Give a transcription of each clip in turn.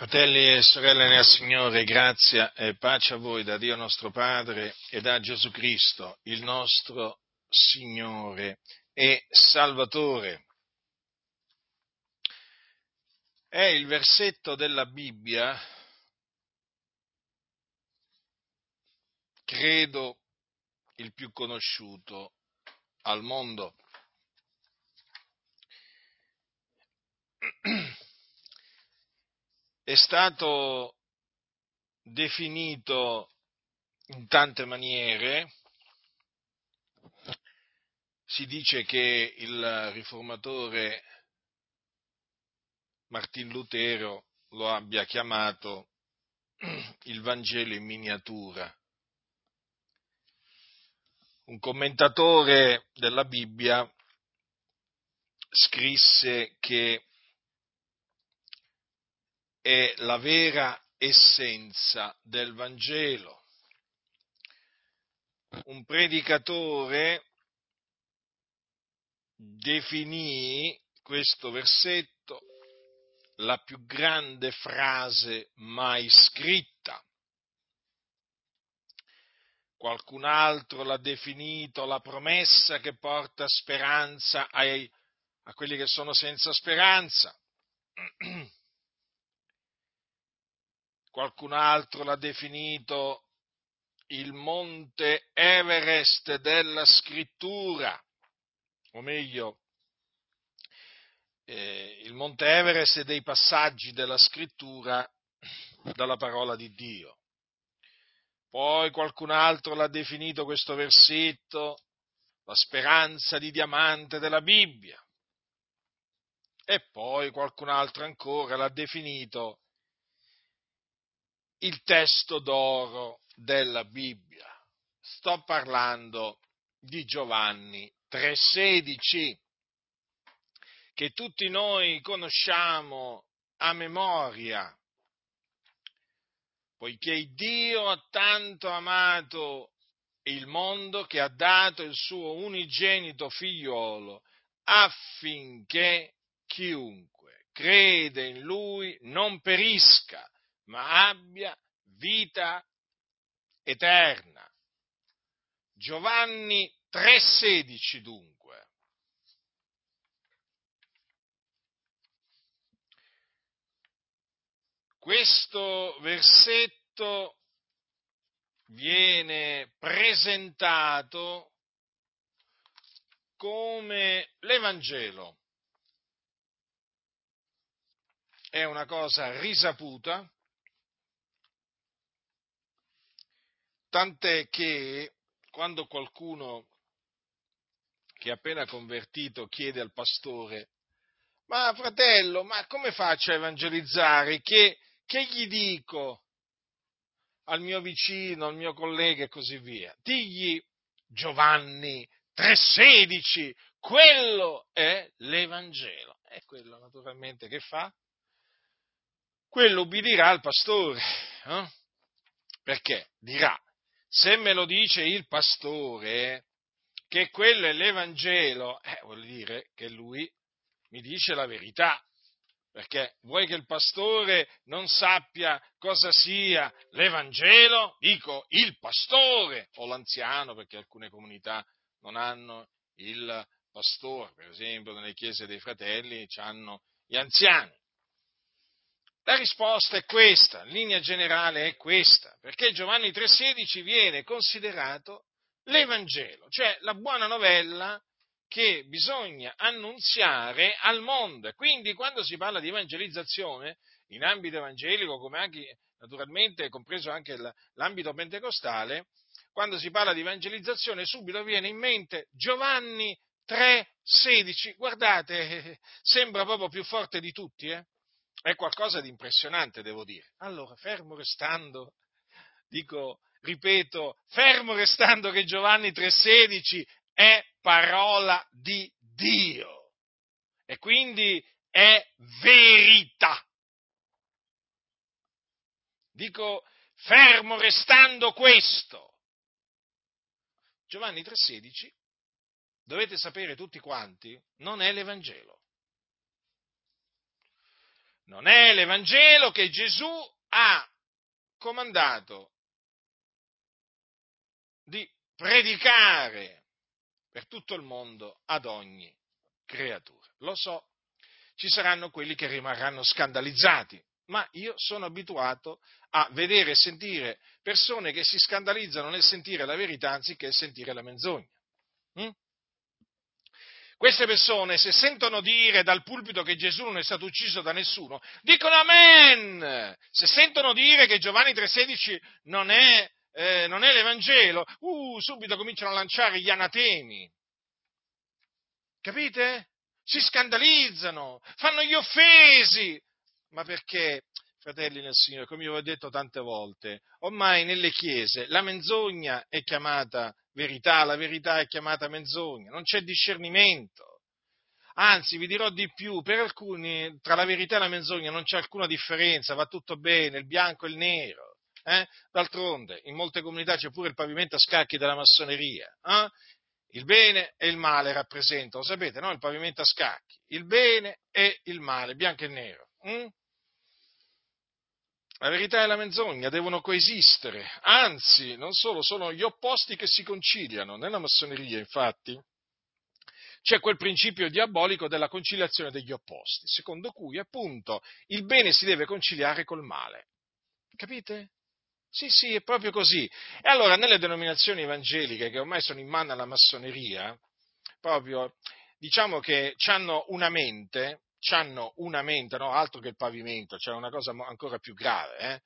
Fratelli e sorelle nel Signore, grazia e pace a voi da Dio nostro Padre e da Gesù Cristo, il nostro Signore e Salvatore. È il versetto della Bibbia, credo, il più conosciuto al mondo. è stato definito in tante maniere. Si dice che il riformatore Martin Lutero lo abbia chiamato il Vangelo in miniatura. Un commentatore della Bibbia scrisse che è la vera essenza del Vangelo. Un predicatore definì questo versetto la più grande frase mai scritta. Qualcun altro l'ha definito la promessa che porta speranza ai, a quelli che sono senza speranza. qualcun altro l'ha definito il monte Everest della scrittura, o meglio, eh, il monte Everest dei passaggi della scrittura dalla parola di Dio. Poi qualcun altro l'ha definito questo versetto la speranza di diamante della Bibbia. E poi qualcun altro ancora l'ha definito il testo d'oro della Bibbia. Sto parlando di Giovanni 3:16, che tutti noi conosciamo a memoria, poiché Dio ha tanto amato il mondo che ha dato il suo unigenito figliolo affinché chiunque crede in lui non perisca, ma abbia vita eterna. Giovanni 3:16 dunque. Questo versetto viene presentato come l'Evangelo. È una cosa risaputa, Tant'è che quando qualcuno che è appena convertito chiede al pastore, ma fratello, ma come faccio a evangelizzare? Che, che gli dico al mio vicino, al mio collega e così via? Digli Giovanni 3,16, quello è l'Evangelo. E quello naturalmente che fa? Quello ubbidirà al pastore. Eh? Perché dirà, se me lo dice il pastore che quello è l'Evangelo, eh, vuol dire che lui mi dice la verità. Perché vuoi che il pastore non sappia cosa sia l'Evangelo? Dico il pastore o l'anziano, perché alcune comunità non hanno il pastore, per esempio nelle chiese dei fratelli hanno gli anziani. La risposta è questa, in linea generale è questa, perché Giovanni 3,16 viene considerato l'Evangelo, cioè la buona novella che bisogna annunziare al mondo. Quindi quando si parla di evangelizzazione, in ambito evangelico, come anche naturalmente compreso anche l'ambito pentecostale, quando si parla di evangelizzazione subito viene in mente Giovanni 3,16. Guardate, sembra proprio più forte di tutti, eh? È qualcosa di impressionante, devo dire. Allora, fermo restando, dico, ripeto, fermo restando che Giovanni 3,16 è parola di Dio e quindi è verità. Dico, fermo restando questo. Giovanni 3,16, dovete sapere tutti quanti, non è l'Evangelo. Non è l'Evangelo che Gesù ha comandato di predicare per tutto il mondo ad ogni creatura. Lo so, ci saranno quelli che rimarranno scandalizzati, ma io sono abituato a vedere e sentire persone che si scandalizzano nel sentire la verità anziché sentire la menzogna. Mm? Queste persone, se sentono dire dal pulpito che Gesù non è stato ucciso da nessuno, dicono amen. Se sentono dire che Giovanni 3,16 non è, eh, non è l'Evangelo, uh, subito cominciano a lanciare gli anatemi. Capite? Si scandalizzano, fanno gli offesi. Ma perché, fratelli nel Signore, come vi ho detto tante volte, ormai nelle chiese la menzogna è chiamata verità, la verità è chiamata menzogna, non c'è discernimento. Anzi, vi dirò di più, per alcuni tra la verità e la menzogna non c'è alcuna differenza, va tutto bene, il bianco e il nero. Eh? D'altronde, in molte comunità c'è pure il pavimento a scacchi della massoneria. Eh? Il bene e il male rappresentano, sapete, no? Il pavimento a scacchi. Il bene e il male, bianco e nero. Mm? La verità e la menzogna devono coesistere, anzi, non solo, sono gli opposti che si conciliano. Nella massoneria, infatti, c'è quel principio diabolico della conciliazione degli opposti, secondo cui, appunto, il bene si deve conciliare col male. Capite? Sì, sì, è proprio così. E allora, nelle denominazioni evangeliche che ormai sono in mano alla massoneria, proprio, diciamo che hanno una mente hanno una mente, no? altro che il pavimento, c'è una cosa ancora più grave. Eh?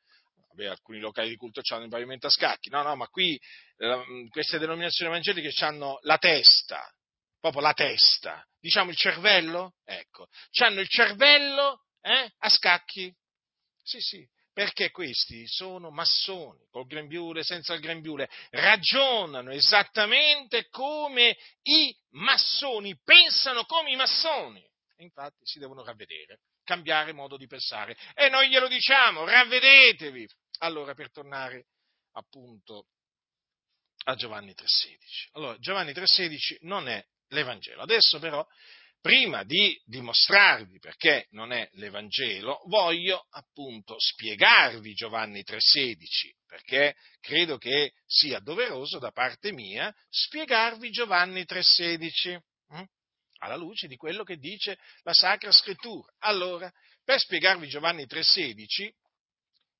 Vabbè, alcuni locali di culto hanno il pavimento a scacchi, no, no, ma qui eh, queste denominazioni evangeliche hanno la testa, proprio la testa, diciamo il cervello, ecco, hanno il cervello eh, a scacchi. Sì, sì, perché questi sono massoni, col grembiule, senza il grembiule, ragionano esattamente come i massoni, pensano come i massoni infatti si devono ravvedere, cambiare modo di pensare. E noi glielo diciamo, ravvedetevi. Allora, per tornare appunto a Giovanni 3,16. Allora, Giovanni 3,16 non è l'Evangelo. Adesso però, prima di dimostrarvi perché non è l'Evangelo, voglio appunto spiegarvi Giovanni 3,16, perché credo che sia doveroso da parte mia spiegarvi Giovanni 3,16 alla luce di quello che dice la Sacra Scrittura. Allora, per spiegarvi Giovanni 3,16,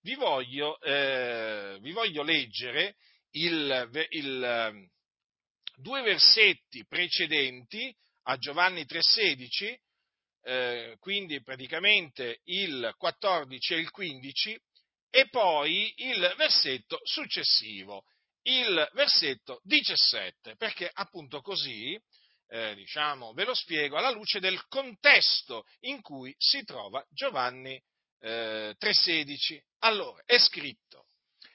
vi voglio, eh, vi voglio leggere il, il, due versetti precedenti a Giovanni 3,16, eh, quindi praticamente il 14 e il 15, e poi il versetto successivo, il versetto 17, perché appunto così eh, diciamo, ve lo spiego alla luce del contesto in cui si trova Giovanni eh, 3,16. Allora, è scritto,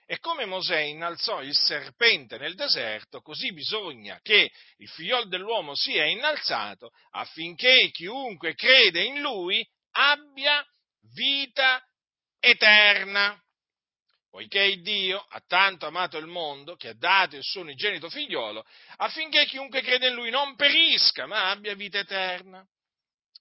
e come Mosè innalzò il serpente nel deserto, così bisogna che il figliol dell'uomo sia innalzato affinché chiunque crede in lui abbia vita eterna poiché Dio ha tanto amato il mondo che ha dato il suo unigenito figliolo, affinché chiunque crede in lui non perisca, ma abbia vita eterna.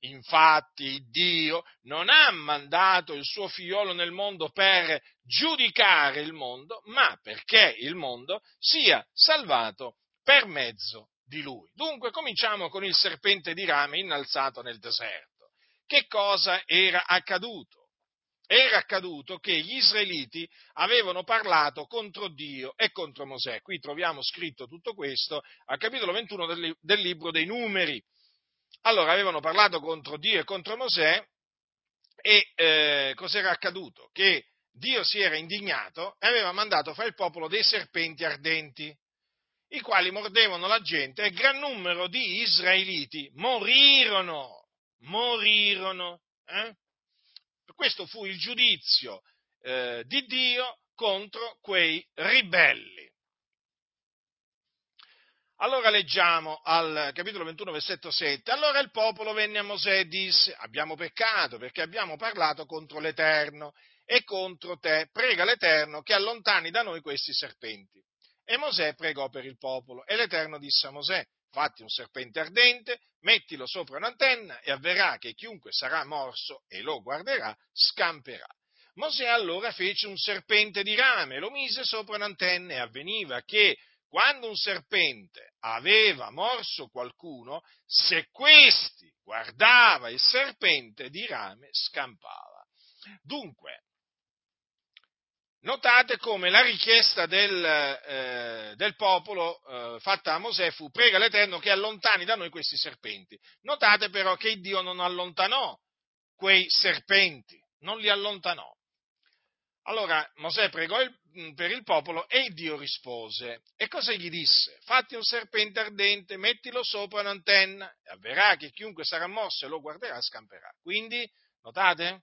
Infatti Dio non ha mandato il suo figliolo nel mondo per giudicare il mondo, ma perché il mondo sia salvato per mezzo di lui. Dunque cominciamo con il serpente di rame innalzato nel deserto. Che cosa era accaduto? Era accaduto che gli israeliti avevano parlato contro Dio e contro Mosè. Qui troviamo scritto tutto questo al capitolo 21 del, del libro dei numeri. Allora avevano parlato contro Dio e contro Mosè e eh, cos'era accaduto? Che Dio si era indignato e aveva mandato fra il popolo dei serpenti ardenti, i quali mordevano la gente e gran numero di israeliti morirono, morirono. Eh? Questo fu il giudizio eh, di Dio contro quei ribelli. Allora leggiamo al capitolo 21, versetto 7. Allora il popolo venne a Mosè e disse, abbiamo peccato perché abbiamo parlato contro l'Eterno e contro te. Prega l'Eterno che allontani da noi questi serpenti. E Mosè pregò per il popolo e l'Eterno disse a Mosè, fatti un serpente ardente, mettilo sopra un'antenna e avverrà che chiunque sarà morso e lo guarderà scamperà. Mosè allora fece un serpente di rame, lo mise sopra un'antenna e avveniva che quando un serpente aveva morso qualcuno, se questi guardava il serpente di rame scampava. Dunque, Notate come la richiesta del, eh, del popolo eh, fatta a Mosè fu prega l'Eterno che allontani da noi questi serpenti. Notate però che Dio non allontanò quei serpenti, non li allontanò. Allora Mosè pregò il, mm, per il popolo e Dio rispose. E cosa gli disse? Fatti un serpente ardente, mettilo sopra un'antenna e avverrà che chiunque sarà mosso e lo guarderà scamperà. Quindi, notate?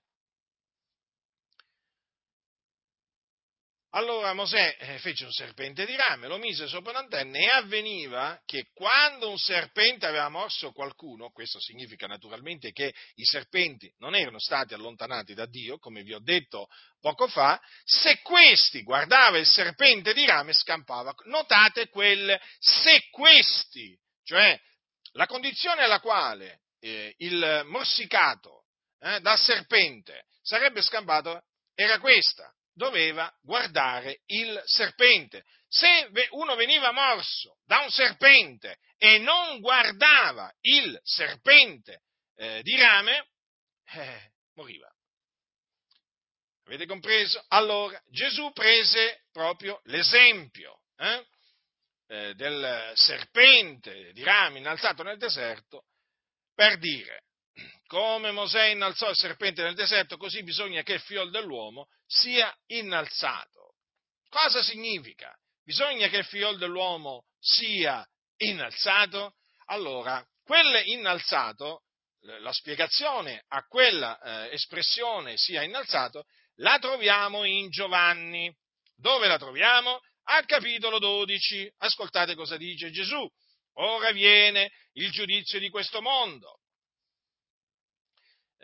Allora Mosè eh, fece un serpente di rame, lo mise sopra un'antenna e avveniva che quando un serpente aveva morso qualcuno, questo significa naturalmente che i serpenti non erano stati allontanati da Dio, come vi ho detto poco fa, se questi guardava il serpente di rame scampava. Notate quel se questi, cioè la condizione alla quale eh, il morsicato eh, dal serpente sarebbe scampato era questa doveva guardare il serpente. Se uno veniva morso da un serpente e non guardava il serpente eh, di rame, eh, moriva. Avete compreso? Allora Gesù prese proprio l'esempio eh, eh del serpente di rame innalzato nel deserto per dire come Mosè innalzò il serpente nel deserto, così bisogna che il figlio dell'uomo sia innalzato. Cosa significa? Bisogna che il figlio dell'uomo sia innalzato? Allora, quel innalzato, la spiegazione a quella eh, espressione sia innalzato, la troviamo in Giovanni. Dove la troviamo? Al capitolo 12. Ascoltate cosa dice Gesù. Ora viene il giudizio di questo mondo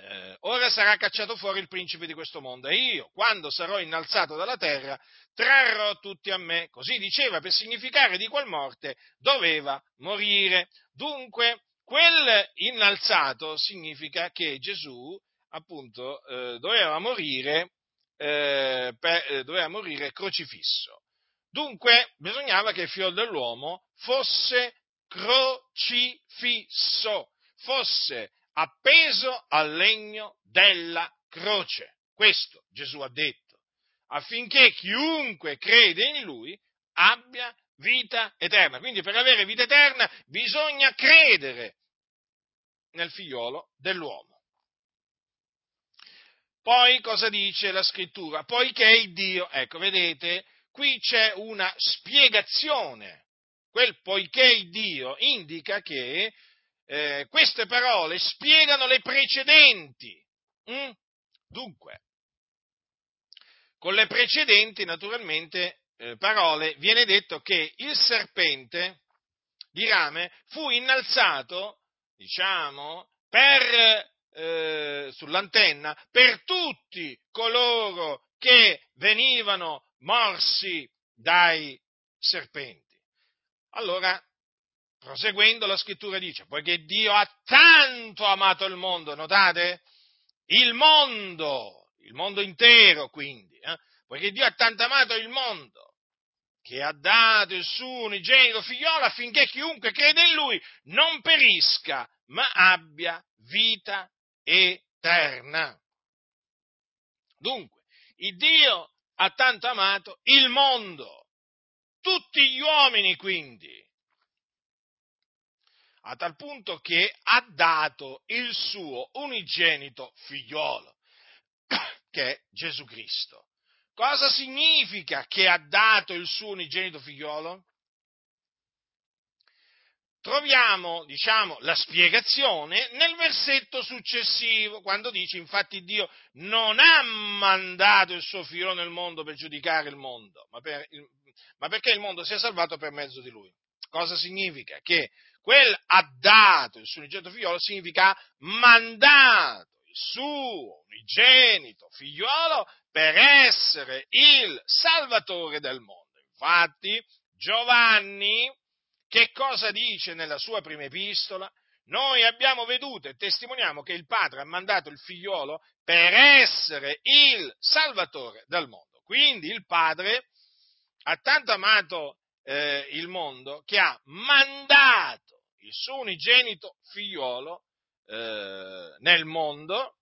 eh, ora sarà cacciato fuori il principe di questo mondo e io, quando sarò innalzato dalla terra, trarrò tutti a me. Così diceva per significare di qual morte doveva morire. Dunque, quel innalzato significa che Gesù, appunto, eh, doveva morire, eh, per, eh, doveva morire crocifisso. Dunque, bisognava che il figlio dell'uomo fosse crocifisso, fosse appeso al legno della croce. Questo Gesù ha detto, affinché chiunque crede in lui abbia vita eterna. Quindi per avere vita eterna bisogna credere nel figliolo dell'uomo. Poi cosa dice la scrittura? Poiché il Dio, ecco, vedete, qui c'è una spiegazione. Quel poiché il Dio indica che eh, queste parole spiegano le precedenti. Mm? Dunque, con le precedenti, naturalmente, eh, parole viene detto che il serpente di rame fu innalzato, diciamo, per, eh, sull'antenna per tutti coloro che venivano morsi dai serpenti. Allora, Proseguendo la scrittura dice, poiché Dio ha tanto amato il mondo, notate? Il mondo, il mondo intero quindi, eh? poiché Dio ha tanto amato il mondo, che ha dato il suo unigenito figliolo affinché chiunque crede in lui non perisca, ma abbia vita eterna. Dunque, il Dio ha tanto amato il mondo, tutti gli uomini quindi, a tal punto che ha dato il suo unigenito figliolo, che è Gesù Cristo. Cosa significa che ha dato il suo unigenito figliolo? Troviamo, diciamo, la spiegazione nel versetto successivo, quando dice, infatti Dio non ha mandato il suo figlio nel mondo per giudicare il mondo, ma, per, ma perché il mondo sia salvato per mezzo di lui. Cosa significa? Che quel ha dato il suo unigenito figliolo significa mandato il suo unigenito figliolo per essere il salvatore del mondo. Infatti Giovanni, che cosa dice nella sua prima epistola? Noi abbiamo veduto e testimoniamo che il Padre ha mandato il figliolo per essere il Salvatore del mondo. Quindi il Padre ha tanto amato eh, il mondo che ha mandato il suo unigenito figliolo eh, nel mondo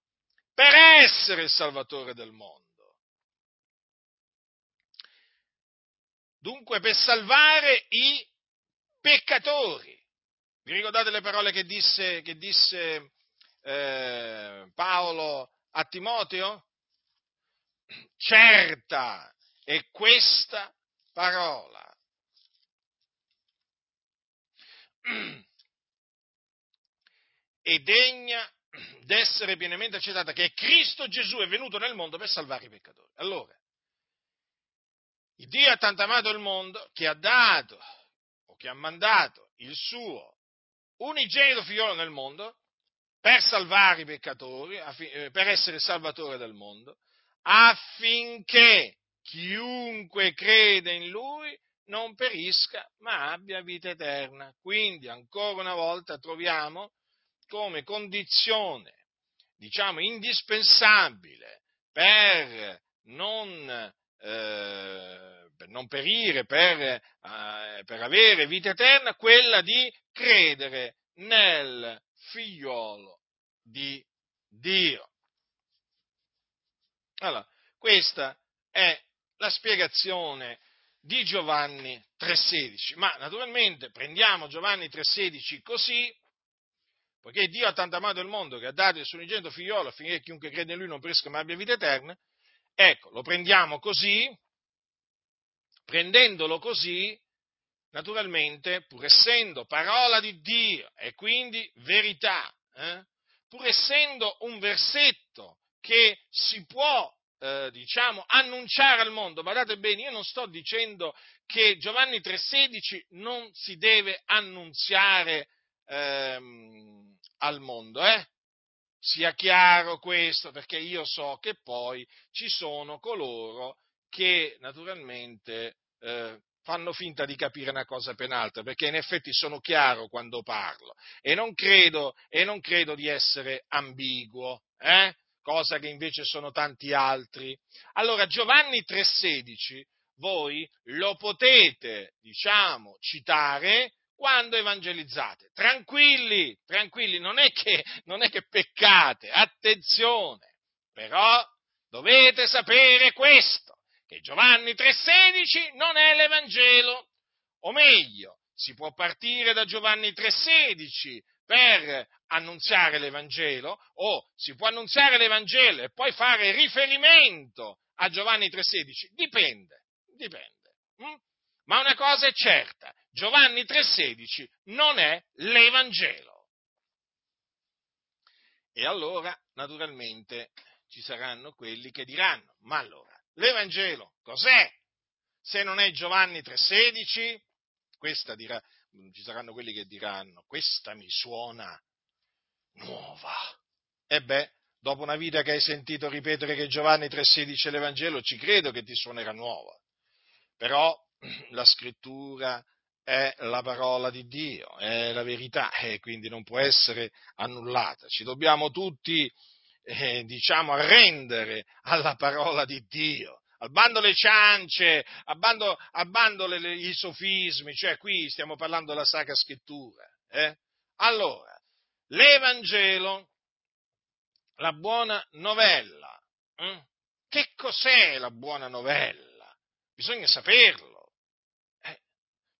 per essere il Salvatore del mondo. Dunque per salvare i peccatori. Vi ricordate le parole che disse, che disse eh, Paolo a Timoteo? Certa è questa parola. È degna d'essere pienamente accettata che Cristo Gesù è venuto nel mondo per salvare i peccatori. Allora, il Dio ha tanto amato il mondo che ha dato o che ha mandato il suo unigenito figliolo nel mondo per salvare i peccatori, eh, per essere salvatore del mondo, affinché chiunque crede in lui non perisca, ma abbia vita eterna. Quindi, ancora una volta, troviamo come condizione, diciamo, indispensabile per non, eh, per non perire, per, eh, per avere vita eterna, quella di credere nel figliolo di Dio. Allora, questa è la spiegazione di Giovanni 3,16. Ma naturalmente prendiamo Giovanni 3,16 così, poiché Dio ha tanto amato il mondo che ha dato il suo unigenito figliolo affinché chiunque crede in lui non perisca ma abbia vita eterna. Ecco, lo prendiamo così, prendendolo così, naturalmente, pur essendo parola di Dio e quindi verità, eh, pur essendo un versetto che si può eh, diciamo, annunciare al mondo. Badate bene, io non sto dicendo che Giovanni 3,16 non si deve annunziare ehm, al mondo, eh? Sia chiaro questo, perché io so che poi ci sono coloro che naturalmente eh, fanno finta di capire una cosa per un'altra, perché in effetti sono chiaro quando parlo e non credo, e non credo di essere ambiguo. Eh? cosa che invece sono tanti altri. Allora Giovanni 3:16 voi lo potete, diciamo, citare quando evangelizzate. Tranquilli, tranquilli, non è che, non è che peccate, attenzione, però dovete sapere questo, che Giovanni 3:16 non è l'Evangelo, o meglio, si può partire da Giovanni 3:16 per annunziare l'Evangelo o si può annunziare l'Evangelo e poi fare riferimento a Giovanni 3,16? Dipende, dipende. Hm? Ma una cosa è certa, Giovanni 3,16 non è l'Evangelo. E allora, naturalmente, ci saranno quelli che diranno, ma allora, l'Evangelo cos'è? Se non è Giovanni 3,16, questa dirà, ci saranno quelli che diranno, questa mi suona nuova. E beh, dopo una vita che hai sentito ripetere che Giovanni 3,16 è l'Evangelo, ci credo che ti suonerà nuova. Però la scrittura è la parola di Dio, è la verità e quindi non può essere annullata. Ci dobbiamo tutti, eh, diciamo, arrendere alla parola di Dio. Al bando le ciance, al bando, al bando le, i sofismi, cioè qui stiamo parlando della Sacra Scrittura. Eh? Allora, l'Evangelo, la buona novella. Mm? Che cos'è la buona novella? Bisogna saperlo.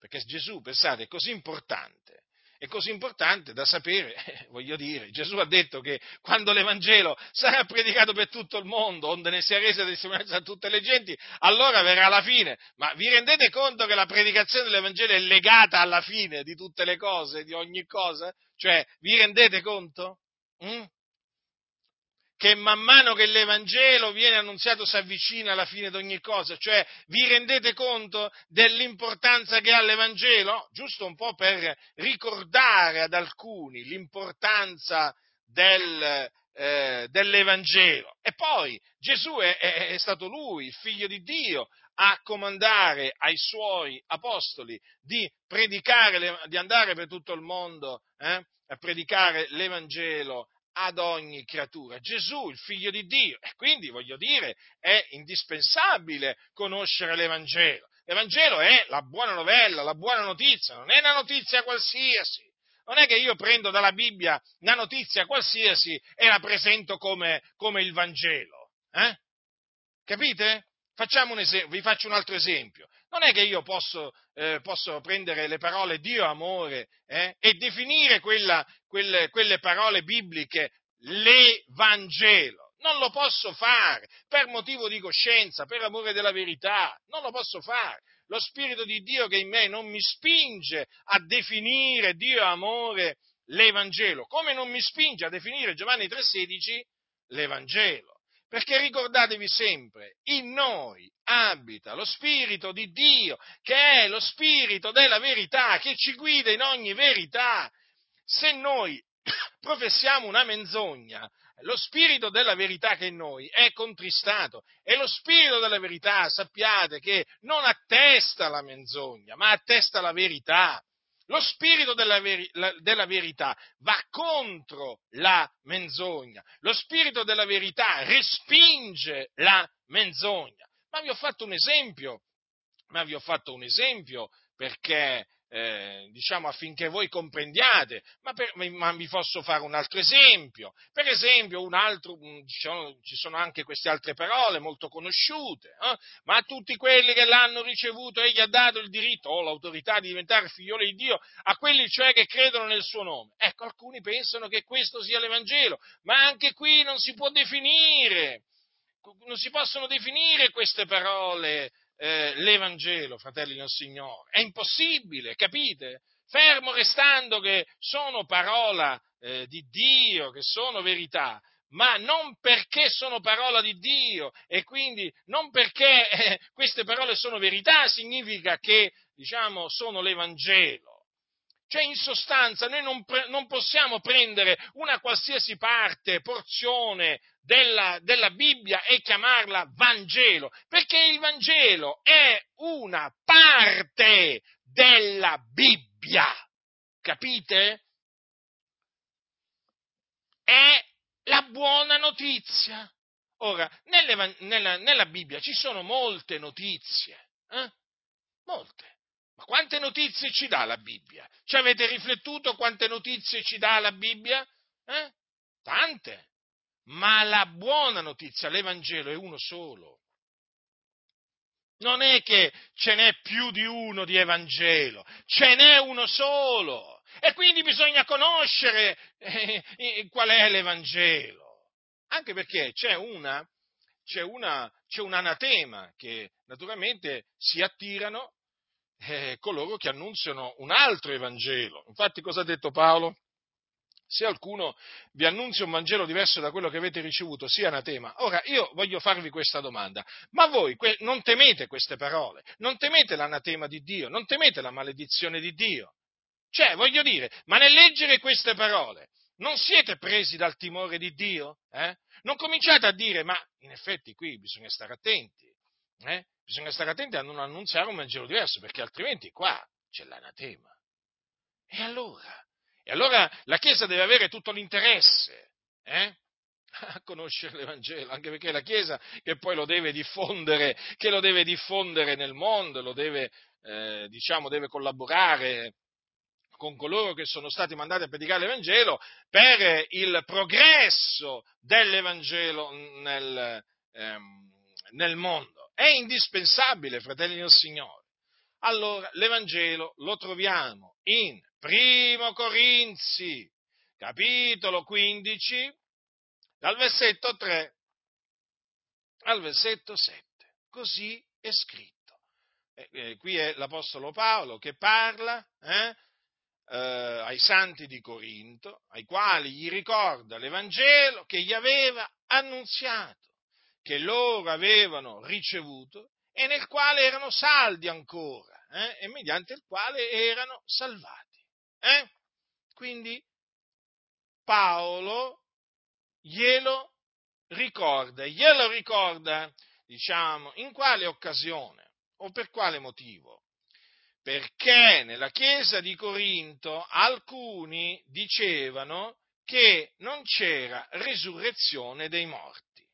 Perché Gesù, pensate, è così importante. È così importante da sapere, eh, voglio dire, Gesù ha detto che quando l'Evangelo sarà predicato per tutto il mondo, onde ne sia resa testimonianza a tutte le genti, allora verrà la fine. Ma vi rendete conto che la predicazione dell'Evangelo è legata alla fine di tutte le cose, di ogni cosa? Cioè, vi rendete conto? Mm? Che man mano che l'Evangelo viene annunziato si avvicina alla fine di ogni cosa, cioè vi rendete conto dell'importanza che ha l'Evangelo? Giusto un po' per ricordare ad alcuni l'importanza del, eh, dell'Evangelo. E poi Gesù è, è, è, stato lui, il figlio di Dio, a comandare ai suoi apostoli di predicare, di andare per tutto il mondo eh, a predicare l'Evangelo ad ogni creatura. Gesù, il figlio di Dio. E quindi, voglio dire, è indispensabile conoscere l'Evangelo. L'Evangelo è la buona novella, la buona notizia, non è una notizia qualsiasi. Non è che io prendo dalla Bibbia una notizia qualsiasi e la presento come, come il Vangelo. Eh? Capite? Esempio, vi faccio un altro esempio. Non è che io posso, eh, posso prendere le parole Dio amore eh, e definire quella, quelle, quelle parole bibliche l'Evangelo. Non lo posso fare per motivo di coscienza, per amore della verità. Non lo posso fare. Lo Spirito di Dio che in me non mi spinge a definire Dio amore l'Evangelo, come non mi spinge a definire Giovanni 3,16 l'Evangelo. Perché ricordatevi sempre, in noi abita lo Spirito di Dio, che è lo Spirito della verità, che ci guida in ogni verità. Se noi professiamo una menzogna, lo Spirito della verità che è in noi è contristato e lo Spirito della verità, sappiate che non attesta la menzogna, ma attesta la verità. Lo spirito della, veri- della, verità va contro la menzogna. Lo spirito della verità respinge la menzogna. Ma vi ho fatto un esempio, ma vi ho fatto un esempio perché eh, diciamo affinché voi comprendiate, ma, per, ma, vi posso fare un altro esempio. Per esempio, altro, diciamo, ci sono anche queste altre parole molto conosciute, eh? ma a tutti quelli che l'hanno ricevuto egli ha dato il diritto o l'autorità di diventare figlioli di Dio, a quelli cioè che credono nel suo nome. Ecco, alcuni pensano che questo sia l'Evangelo, ma anche qui non si può definire, non si possono definire queste parole eh, l'Evangelo, fratelli del Signore. È impossibile, capite? Fermo restando che sono parola eh, di Dio, che sono verità, ma non perché sono parola di Dio e quindi non perché eh, queste parole sono verità significa che, diciamo, sono l'Evangelo. Cioè, in sostanza, noi non, pre- non, possiamo prendere una qualsiasi parte, porzione della, della Bibbia e chiamarla Vangelo, perché il Vangelo è una parte della Bibbia. Capite? È la buona notizia. Ora, nelle, nella, nella, Bibbia ci sono molte notizie, eh? molte. Ma quante notizie ci dà la Bibbia? Ci avete riflettuto quante notizie ci dà la Bibbia? Eh? Tante. Ma la buona notizia, l'Evangelo è uno solo. Non è che ce n'è più di uno di Evangelo, ce n'è uno solo. E quindi bisogna conoscere eh, eh, qual è l'Evangelo. Anche perché c'è una, c'è, una, c'è un anatema che naturalmente si attirano eh, coloro che annunziano un altro Evangelo. Infatti cosa ha detto Paolo? Se qualcuno vi annunzia un Vangelo diverso da quello che avete ricevuto, sia anatema. Ora, io voglio farvi questa domanda. Ma voi que- non temete queste parole? Non temete l'anatema di Dio? Non temete la maledizione di Dio? Cioè, voglio dire, ma nel leggere queste parole, non siete presi dal timore di Dio? Eh? Non cominciate a dire, ma in effetti qui bisogna stare attenti. Eh? Bisogna stare attenti a non annunziare un Vangelo diverso, perché altrimenti qua c'è l'anatema. E allora? E allora la Chiesa deve avere tutto l'interesse eh? a conoscere l'Evangelo, anche perché è la Chiesa che poi lo deve diffondere, che lo deve diffondere nel mondo, lo deve, eh, diciamo, deve collaborare con coloro che sono stati mandati a predicare l'Evangelo per il progresso dell'Evangelo nel, ehm, nel mondo. È indispensabile, fratelli del Signore. Allora, l'Evangelo lo troviamo in Primo Corinzi, capitolo 15, dal versetto 3 al versetto 7. Così è scritto. Eh, eh, qui è l'Apostolo Paolo che parla eh, eh, ai santi di Corinto, ai quali gli ricorda l'Evangelo che gli aveva annunziato che loro avevano ricevuto e nel quale erano saldi ancora eh, e mediante il quale erano salvati. Eh? Quindi Paolo glielo ricorda. Glielo ricorda, diciamo, in quale occasione o per quale motivo? Perché nella chiesa di Corinto alcuni dicevano che non c'era risurrezione dei morti.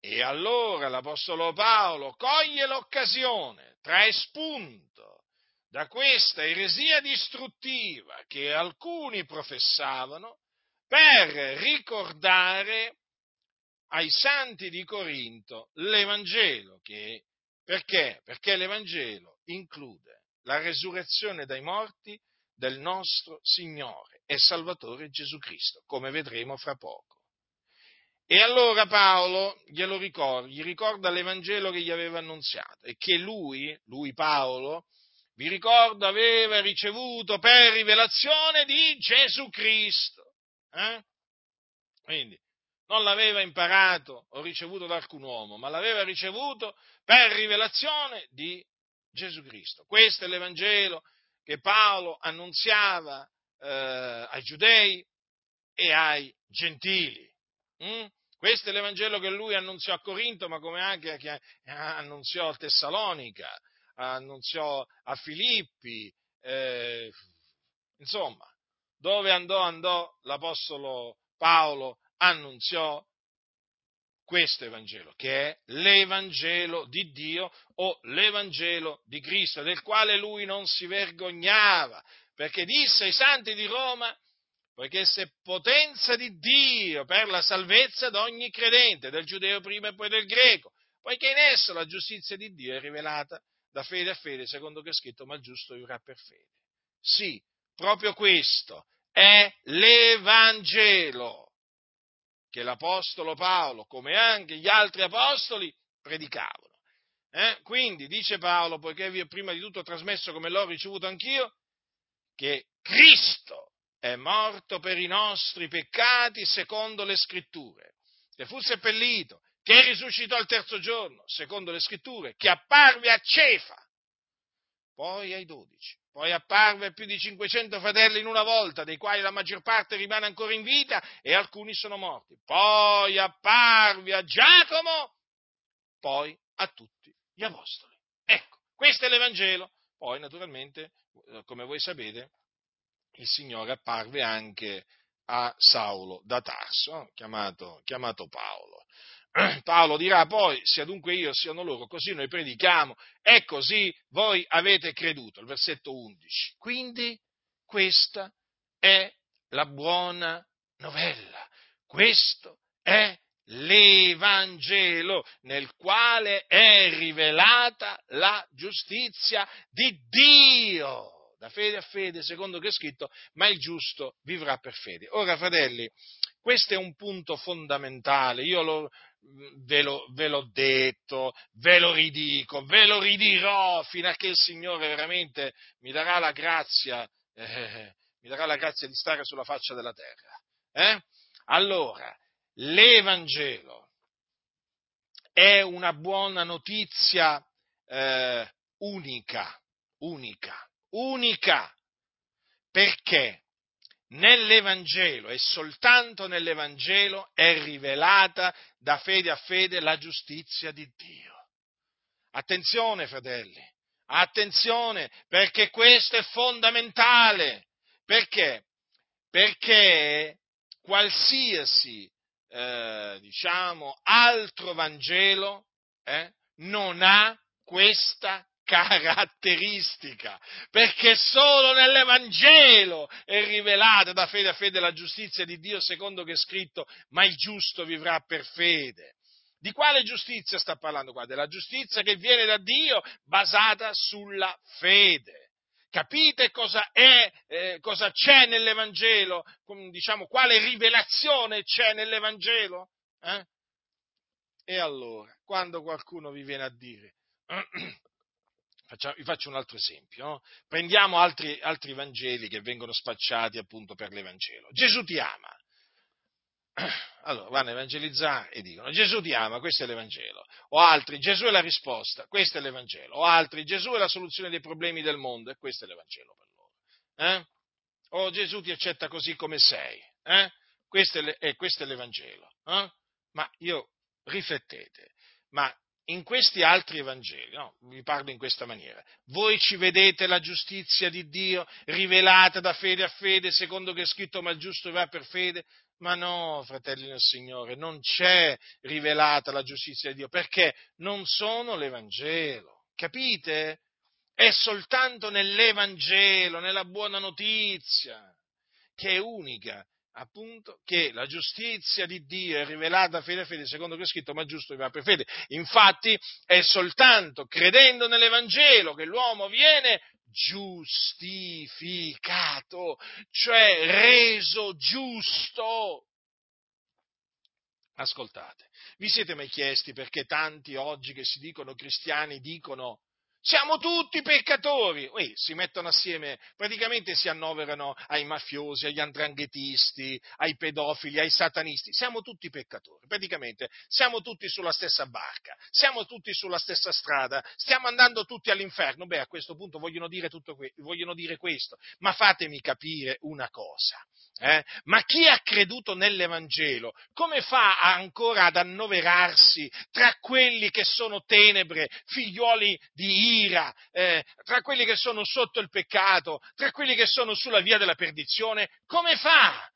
E allora l'Apostolo Paolo coglie l'occasione, trae spunto da questa eresia distruttiva che alcuni professavano per ricordare ai santi di Corinto l'Evangelo. Che, perché? Perché l'Evangelo include la resurrezione dai morti del nostro Signore e Salvatore Gesù Cristo, come vedremo fra poco. E allora Paolo glielo ricorda, gli ricorda l'Evangelo che gli aveva annunziato e che lui, lui Paolo, vi ricordo, aveva ricevuto per rivelazione di Gesù Cristo. Eh? Quindi non l'aveva imparato o ricevuto da alcun uomo, ma l'aveva ricevuto per rivelazione di Gesù Cristo. Questo è l'Evangelo che Paolo annunziava eh, ai giudei e ai gentili. Mm? Questo è l'Evangelo che lui annunziò a Corinto, ma come anche che annunziò a Tessalonica, annunziò a Filippi, eh, insomma, dove andò, andò l'Apostolo Paolo, annunziò questo Evangelo, che è l'Evangelo di Dio o l'Evangelo di Cristo, del quale lui non si vergognava, perché disse ai santi di Roma, poiché se potenza di Dio per la salvezza di ogni credente, del giudeo prima e poi del greco, poiché in esso la giustizia di Dio è rivelata da fede a fede, secondo che è scritto, ma il giusto vivrà per fede. Sì, proprio questo è l'Evangelo che l'Apostolo Paolo, come anche gli altri apostoli, predicavano. Eh? Quindi dice Paolo, poiché vi ho prima di tutto trasmesso come l'ho ricevuto anch'io, che Cristo è morto per i nostri peccati secondo le scritture, che fu seppellito, che risuscitò il terzo giorno secondo le scritture, che apparve a Cefa, poi ai dodici, poi apparve a più di 500 fratelli in una volta, dei quali la maggior parte rimane ancora in vita e alcuni sono morti, poi apparve a Giacomo, poi a tutti gli apostoli. Ecco, questo è l'Evangelo. Poi, naturalmente, come voi sapete, il Signore apparve anche a Saulo da Tarso, chiamato, chiamato Paolo. Paolo dirà poi, sia dunque io siano loro, così noi predichiamo e così voi avete creduto. Il versetto 11. Quindi questa è la buona novella. Questo è l'Evangelo nel quale è rivelata la giustizia di Dio da fede a fede, secondo che è scritto, ma il giusto vivrà per fede. Ora, fratelli, questo è un punto fondamentale, io lo, ve, lo, ve, l'ho detto, ve lo ridico, ve lo ridirò fino a che il Signore veramente mi darà la grazia, eh, mi darà la grazia di stare sulla faccia della terra. Eh? Allora, l'Evangelo è una buona notizia eh, unica, unica unica, perché nell'Evangelo e soltanto nell'Evangelo è rivelata da fede a fede la giustizia di Dio. Attenzione, fratelli, attenzione, perché questo è fondamentale. Perché? Perché qualsiasi, eh, diciamo, altro Vangelo eh, non ha questa caratteristica, perché solo nell'Evangelo è rivelata da fede a fede la giustizia di Dio secondo che è scritto, ma il giusto vivrà per fede. Di quale giustizia sta parlando qua? Della giustizia che viene da Dio basata sulla fede. Capite cosa è, eh, cosa c'è nell'Evangelo? Diciamo, quale rivelazione c'è nell'Evangelo? Eh? E allora, quando qualcuno vi viene a dire, Facciamo, vi faccio un altro esempio. No? Prendiamo altri, altri Vangeli che vengono spacciati appunto per l'Evangelo. Gesù ti ama. Allora vanno a evangelizzare e dicono Gesù ti ama, questo è l'Evangelo. O altri, Gesù è la risposta, questo è l'Evangelo. O altri, Gesù è la soluzione dei problemi del mondo e questo è l'Evangelo per loro. Eh? O Gesù ti accetta così come sei. Eh? Questo è, questo è l'Evangelo. Eh? Ma io riflettete, ma in questi altri Evangeli, no, vi parlo in questa maniera, voi ci vedete la giustizia di Dio rivelata da fede a fede, secondo che è scritto ma il giusto va per fede? Ma no, fratelli del Signore, non c'è rivelata la giustizia di Dio, perché non sono l'Evangelo, capite? È soltanto nell'Evangelo, nella buona notizia, che è unica appunto che la giustizia di Dio è rivelata fede a fede, secondo che è scritto, ma giusto va per fede. Infatti è soltanto credendo nell'Evangelo che l'uomo viene giustificato, cioè reso giusto. Ascoltate, vi siete mai chiesti perché tanti oggi che si dicono cristiani dicono siamo tutti peccatori. Uè, si mettono assieme, praticamente si annoverano ai mafiosi, agli andranghetisti, ai pedofili, ai satanisti. Siamo tutti peccatori, praticamente siamo tutti sulla stessa barca, siamo tutti sulla stessa strada, stiamo andando tutti all'inferno. Beh, a questo punto vogliono dire, tutto que- vogliono dire questo, ma fatemi capire una cosa. Eh? Ma chi ha creduto nell'Evangelo, come fa ancora ad annoverarsi tra quelli che sono tenebre, figlioli di ira, eh, tra quelli che sono sotto il peccato, tra quelli che sono sulla via della perdizione? Come fa?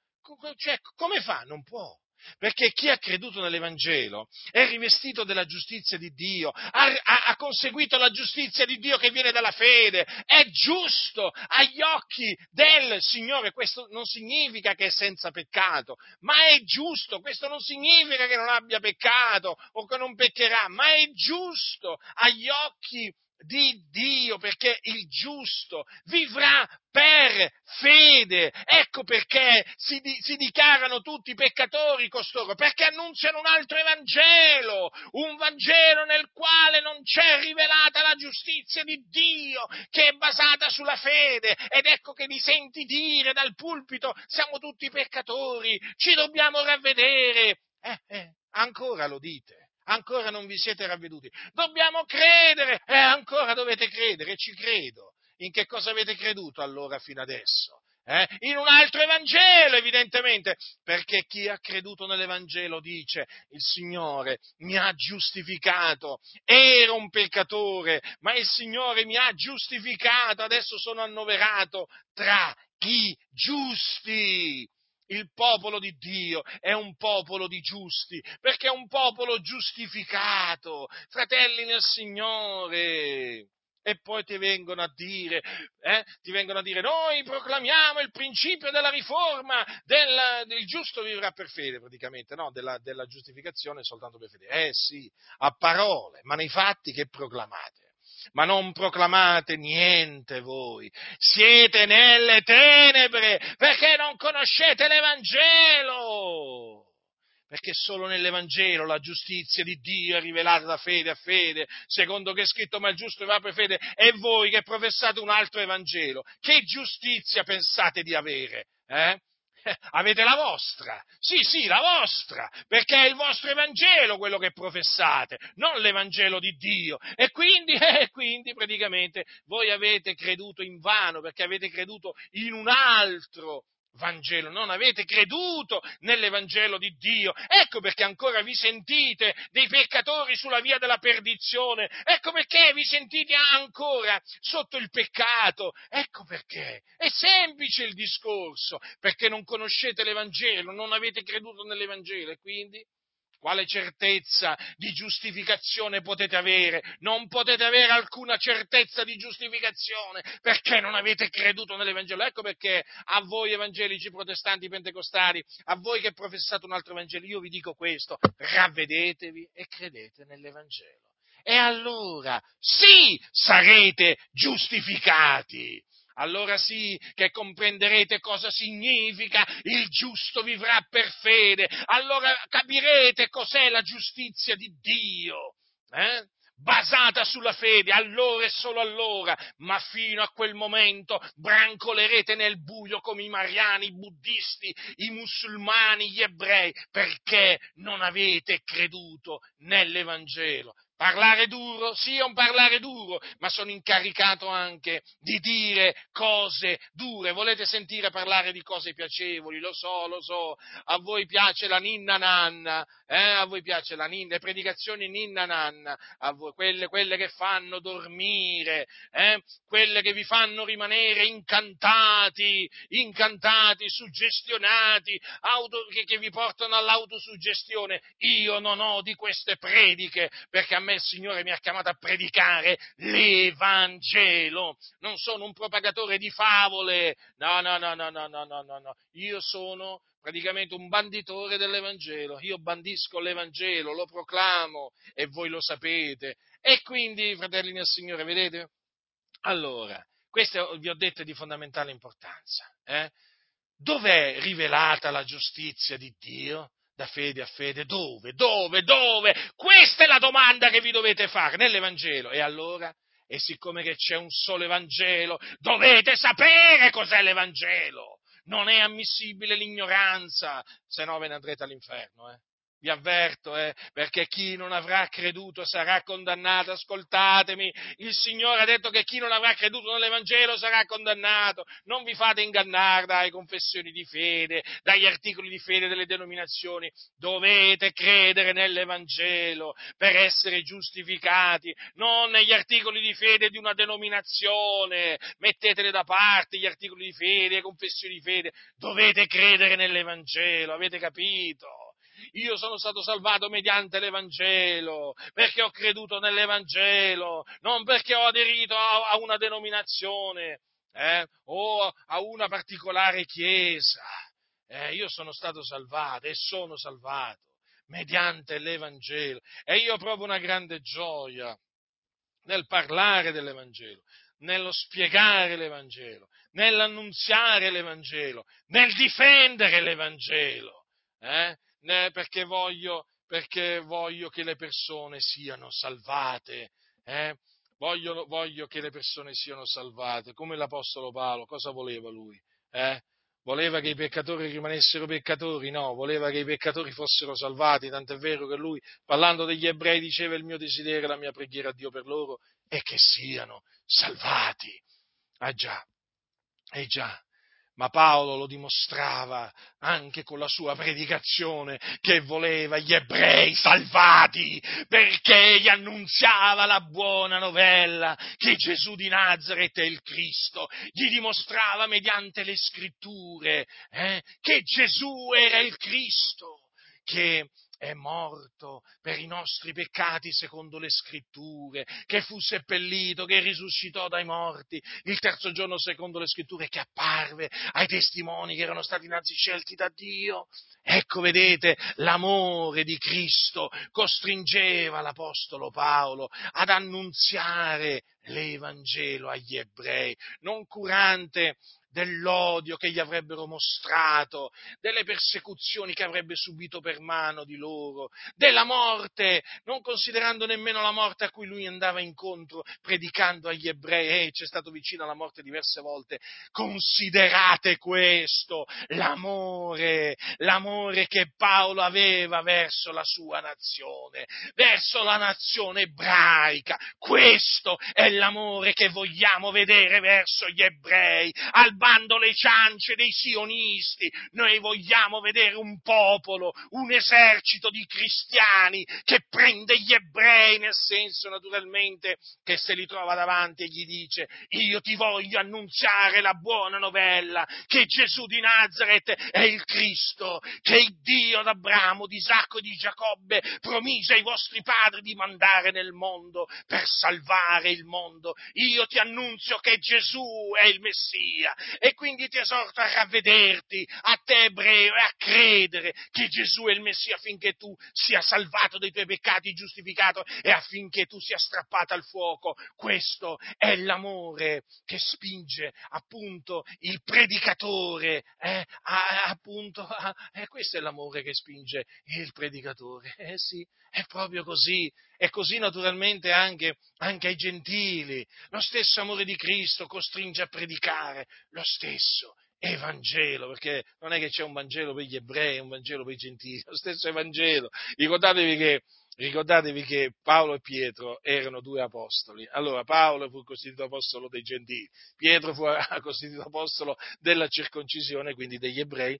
Cioè, come fa? Non può. Perché chi ha creduto nell'Evangelo è rivestito della giustizia di Dio, ha, ha, ha, conseguito la giustizia di Dio che viene dalla fede, è giusto agli occhi del Signore. Questo non significa che è senza peccato, ma è giusto. Questo non significa che non abbia peccato o che non peccherà, ma è giusto agli occhi di Dio, perché il giusto vivrà per fede. Ecco perché si, di, si, dichiarano tutti peccatori costoro, perché annunziano un altro Evangelo, un Vangelo nel quale non c'è rivelata la giustizia di Dio, che è basata sulla fede. Ed ecco che vi senti dire dal pulpito, siamo tutti peccatori, ci dobbiamo ravvedere. Eh, eh, ancora lo dite ancora non vi siete ravveduti. Dobbiamo credere, e eh, ancora dovete credere, ci credo. In che cosa avete creduto allora fino adesso? Eh? In un altro Evangelo, evidentemente, perché chi ha creduto nell'Evangelo dice il Signore mi ha giustificato, ero un peccatore, ma il Signore mi ha giustificato, adesso sono annoverato tra i giusti il popolo di Dio è un popolo di giusti, perché è un popolo giustificato, fratelli nel Signore. E poi ti vengono a dire, eh, ti vengono a dire, noi proclamiamo il principio della riforma, del, del giusto vivrà per fede, praticamente, no? Della, della giustificazione soltanto per fede. Eh sì, a parole, ma nei fatti che proclamate? Ma non proclamate niente voi. Siete nelle tenebre perché non conoscete l'Evangelo. Perché solo nell'Evangelo la giustizia di Dio è rivelata da fede a fede, secondo che è scritto ma il giusto va per fede, e voi che professate un altro Evangelo, che giustizia pensate di avere? Eh? avete la vostra, sì, sì, la vostra, perché è il vostro Evangelo quello che professate, non l'Evangelo di Dio. E quindi, eh, quindi praticamente voi avete creduto in vano, perché avete creduto in un altro Vangelo, non avete creduto nell'Evangelo di Dio. Ecco perché ancora vi sentite dei peccatori sulla via della perdizione. Ecco perché vi sentite ancora sotto il peccato. Ecco perché. È semplice il discorso, perché non conoscete l'Evangelo, non avete creduto nell'Evangelo e quindi quale certezza di giustificazione potete avere? Non potete avere alcuna certezza di giustificazione perché non avete creduto nell'Evangelo. Ecco perché a voi evangelici, protestanti, pentecostali, a voi che professate un altro Evangelo, io vi dico questo, ravvedetevi e credete nell'Evangelo. E allora sì sarete giustificati allora sì che comprenderete cosa significa il giusto vivrà per fede, allora capirete cos'è la giustizia di Dio. Eh? basata sulla fede, allora e solo allora, ma fino a quel momento brancolerete nel buio come i mariani, i buddisti, i musulmani, gli ebrei, perché non avete creduto nell'Evangelo, Parlare duro? Sì, è un parlare duro, ma sono incaricato anche di dire cose dure. Volete sentire parlare di cose piacevoli? Lo so, lo so. A voi piace la ninna nanna, eh? A voi piace la ninna, le predicazioni ninna nanna, a voi, quelle, quelle che fanno dormire, eh? Quelle che vi fanno rimanere incantati, incantati, suggestionati, auto, che, che vi portano all'autosuggestione. Io non ho di queste prediche, perché a me il Signore mi ha chiamato a predicare l'Evangelo. Non sono un propagatore di favole. No, no, no, no, no, no, no, no. Io sono praticamente un banditore dell'Evangelo. Io bandisco l'Evangelo, lo proclamo e voi lo sapete. E quindi, fratelli nel Signore, vedete? Allora, questo vi ho detto è di fondamentale importanza. Eh? Dov'è rivelata la giustizia di Dio? Da fede a fede, dove? Dove? Dove? Questa è la domanda che vi dovete fare nell'Evangelo. E allora? E siccome che c'è un solo Evangelo, dovete sapere cos'è l'Evangelo. Non è ammissibile l'ignoranza, se no ve ne andrete all'inferno. Eh? Vi avverto, eh, perché chi non avrà creduto sarà condannato. Ascoltatemi, il Signore ha detto che chi non avrà creduto nell'Evangelo sarà condannato. Non vi fate ingannare dalle confessioni di fede, dagli articoli di fede delle denominazioni. Dovete credere nell'Evangelo per essere giustificati, non negli articoli di fede di una denominazione. Mettetele da parte gli articoli di fede, le confessioni di fede. Dovete credere nell'Evangelo, avete capito? Io sono stato salvato mediante l'Evangelo, perché ho creduto nell'Evangelo, non perché ho aderito a, una denominazione eh, o a una particolare chiesa. Eh, io sono stato salvato e sono salvato mediante l'Evangelo e io provo una grande gioia nel parlare dell'Evangelo, nello spiegare l'Evangelo, nell'annunziare l'Evangelo, nel difendere l'Evangelo. Eh? Perché voglio, perché voglio che le persone siano salvate. Eh? Voglio, voglio, che le persone siano salvate, come l'Apostolo Paolo, cosa voleva lui? Eh? Voleva che i peccatori rimanessero peccatori? No, voleva che i peccatori fossero salvati, tant'è vero che lui, parlando degli ebrei, diceva il mio desiderio, la mia preghiera a Dio per loro è che siano salvati. Ah già, eh già, ma Paolo lo dimostrava anche con la sua predicazione che voleva gli ebrei salvati perché gli annunziava la buona novella che Gesù di Nazareth è il Cristo, gli dimostrava mediante le scritture eh, che Gesù era il Cristo, che è morto per i nostri peccati secondo le scritture, che fu seppellito, che risuscitò dai morti il terzo giorno secondo le scritture, che apparve ai testimoni che erano stati innanzi scelti da Dio. Ecco, vedete, l'amore di Cristo costringeva l'Apostolo Paolo ad annunziare l'Evangelo agli ebrei, non curante dell'odio che gli avrebbero mostrato, delle persecuzioni che avrebbe subito per mano di loro, della morte, non considerando nemmeno la morte a cui lui andava incontro predicando agli ebrei, eh, c'è stato vicino alla morte diverse volte. Considerate questo, l'amore, l'amore che Paolo aveva verso la sua nazione, verso la nazione ebraica. Questo è l'amore che vogliamo vedere verso gli ebrei. Al bando le ciance dei sionisti. Noi vogliamo vedere un popolo, un esercito di cristiani che prende gli ebrei, nel senso naturalmente che se li trova davanti e gli dice io ti voglio annunziare la buona novella che Gesù di Nazareth è il Cristo, che il Dio d'Abramo, di Isacco e di Giacobbe promise ai vostri padri di mandare nel mondo per salvare il mondo. Io ti annunzio che Gesù è il Messia e quindi ti esorto a ravvederti, a te ebreo, e a credere che Gesù è il Messia affinché tu sia salvato dai tuoi peccati, giustificato e affinché tu sia strappato al fuoco. Questo è l'amore che spinge appunto il predicatore, eh, a, appunto, a, eh, questo è l'amore che spinge il predicatore. Eh sì, è proprio così. E così naturalmente anche, anche ai gentili. Lo stesso amore di Cristo costringe a predicare lo stesso Evangelo, perché non è che c'è un Vangelo per gli ebrei, un Vangelo per i gentili, lo stesso Evangelo. Ricordatevi che ricordatevi che Paolo e Pietro erano due apostoli. Allora Paolo fu costituito apostolo dei gentili, Pietro fu costituito apostolo della circoncisione, quindi degli ebrei,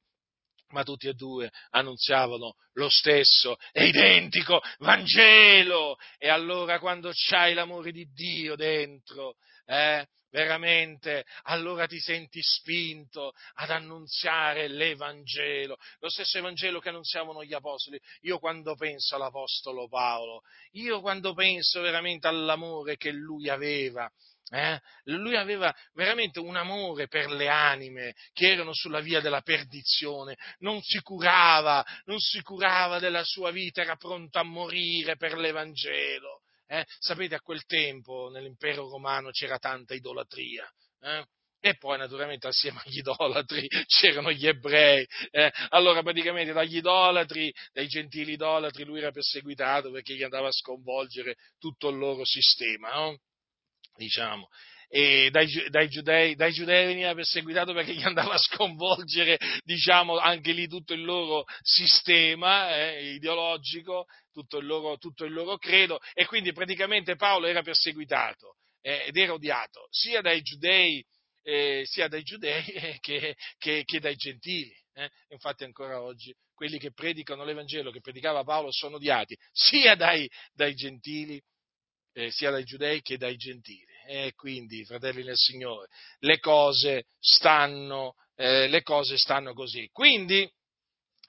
ma tutti e due annunziavano lo stesso e identico Vangelo. E allora quando c'hai l'amore di Dio dentro, eh, veramente, allora ti senti spinto ad annunziare l'Evangelo, lo stesso Evangelo che annunziavano gli Apostoli. Io quando penso all'Apostolo Paolo, io quando penso veramente all'amore che lui aveva, eh? Lui aveva veramente un amore per le anime che erano sulla via della perdizione, non si curava, non si curava della sua vita, era pronto a morire per l'Evangelo. Eh? Sapete, a quel tempo nell'impero romano c'era tanta idolatria. Eh? E poi naturalmente assieme agli idolatri c'erano gli ebrei. Eh? Allora praticamente dagli idolatri, dai gentili idolatri, lui era perseguitato perché gli andava a sconvolgere tutto il loro sistema. No? Diciamo, e dai, dai, giudei, dai giudei veniva perseguitato perché gli andava a sconvolgere, diciamo, anche lì tutto il loro sistema eh, ideologico, tutto il, loro, tutto il, loro, credo, e quindi praticamente Paolo era perseguitato eh, ed era odiato sia dai giudei, eh, sia dai giudei che, che, che dai gentili. Eh? Infatti ancora oggi quelli che predicano l'Evangelo che predicava Paolo sono odiati sia dai, dai gentili eh, sia dai giudei che dai gentili. E quindi, fratelli del Signore, le cose stanno, eh, le cose stanno così. Quindi,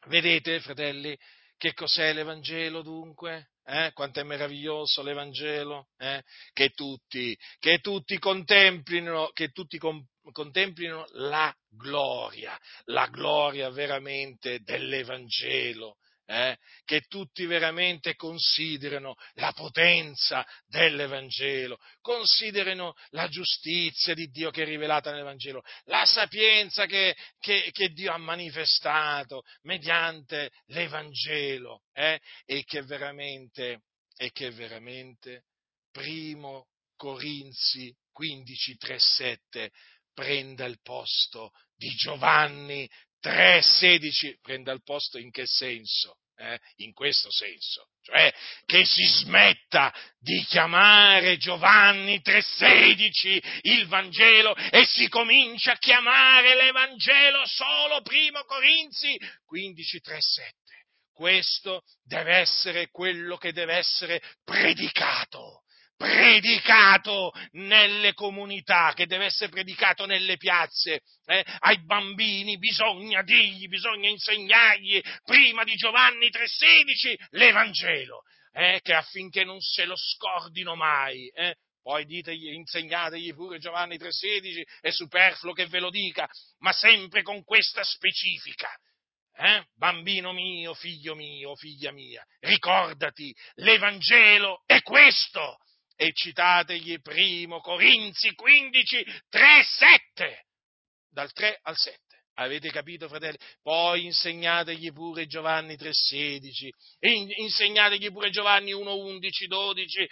vedete, fratelli, che cos'è l'Evangelo dunque? Eh? Quanto è meraviglioso l'Evangelo? Eh? Che, tutti, che tutti contemplino, che tutti com- contemplino la gloria, la gloria veramente dell'Evangelo eh, che tutti veramente considerino la potenza dell'Evangelo, considerino la giustizia di Dio che è rivelata nell'Evangelo, la sapienza che, che, che Dio ha manifestato mediante l'Evangelo eh, e che veramente, e che veramente primo Corinzi 15, 3, 7 prenda il posto di Giovanni 3,16 prenda il posto in che senso? Eh? In questo senso, cioè che si smetta di chiamare Giovanni 3,16 il Vangelo e si comincia a chiamare l'Evangelo solo primo Corinzi 15,3,7. Questo deve essere quello che deve essere predicato predicato nelle comunità, che deve essere predicato nelle piazze, eh? ai bambini bisogna dirgli, bisogna insegnargli prima di Giovanni 3,16 l'Evangelo, eh? che affinché non se lo scordino mai. Eh? Poi ditegli, insegnategli pure Giovanni 3,16, è superfluo che ve lo dica, ma sempre con questa specifica. Eh? Bambino mio, figlio mio, figlia mia, ricordati, l'Evangelo è questo, e citategli primo Corinzi 15, 3, 7, dal 3 al 7. Avete capito, fratelli? Poi insegnategli pure Giovanni 3,16, insegnategli pure Giovanni 1,11, 12,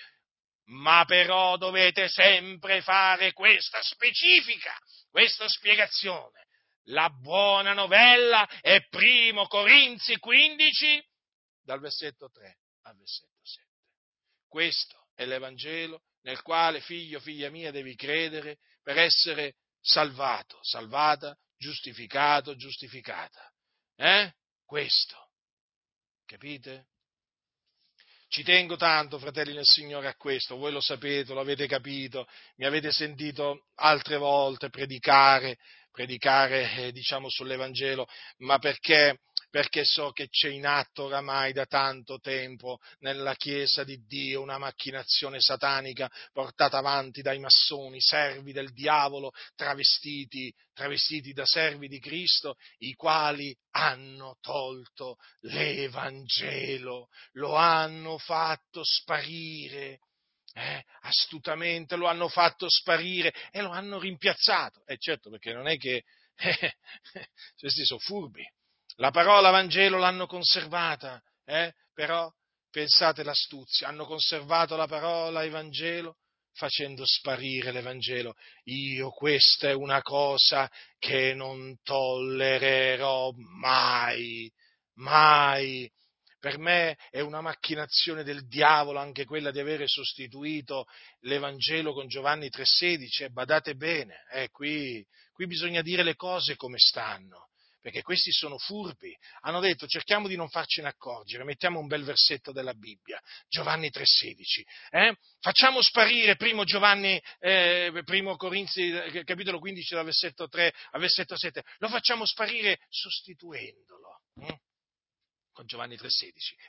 ma però dovete sempre fare questa specifica, questa spiegazione. La buona novella è primo Corinzi 15, dal versetto 3 al versetto 7. Questo è l'Evangelo nel quale, figlio, figlia mia, devi credere per essere salvato, salvata, giustificato, giustificata. Eh? Questo. Capite? Ci tengo tanto, fratelli nel Signore, a questo, voi lo sapete, lo avete capito, mi avete sentito altre volte predicare, predicare eh, diciamo sull'Evangelo, ma perché perché so che c'è in atto oramai da tanto tempo nella Chiesa di Dio una macchinazione satanica portata avanti dai massoni, servi del diavolo, travestiti, travestiti da servi di Cristo, i quali hanno tolto l'Evangelo, lo hanno fatto sparire. Eh, astutamente lo hanno fatto sparire e lo hanno rimpiazzato. E eh, certo, perché non è che eh, questi sono furbi, la parola Vangelo l'hanno conservata, eh? però pensate l'astuzia, hanno conservato la parola Evangelo facendo sparire l'Evangelo. Io questa è una cosa che non tollererò mai, mai, per me è una macchinazione del diavolo anche quella di avere sostituito l'Evangelo con Giovanni 3,16. badate bene, eh, qui, qui bisogna dire le cose come stanno perché questi sono furbi. Hanno detto cerchiamo di non farcene accorgere, mettiamo un bel versetto della Bibbia, Giovanni 3,16. Eh? Facciamo sparire primo Giovanni, eh, primo Corinzi, eh, capitolo 15, dal versetto 3 al versetto 7, lo facciamo sparire sostituendolo eh? con Giovanni 3,16.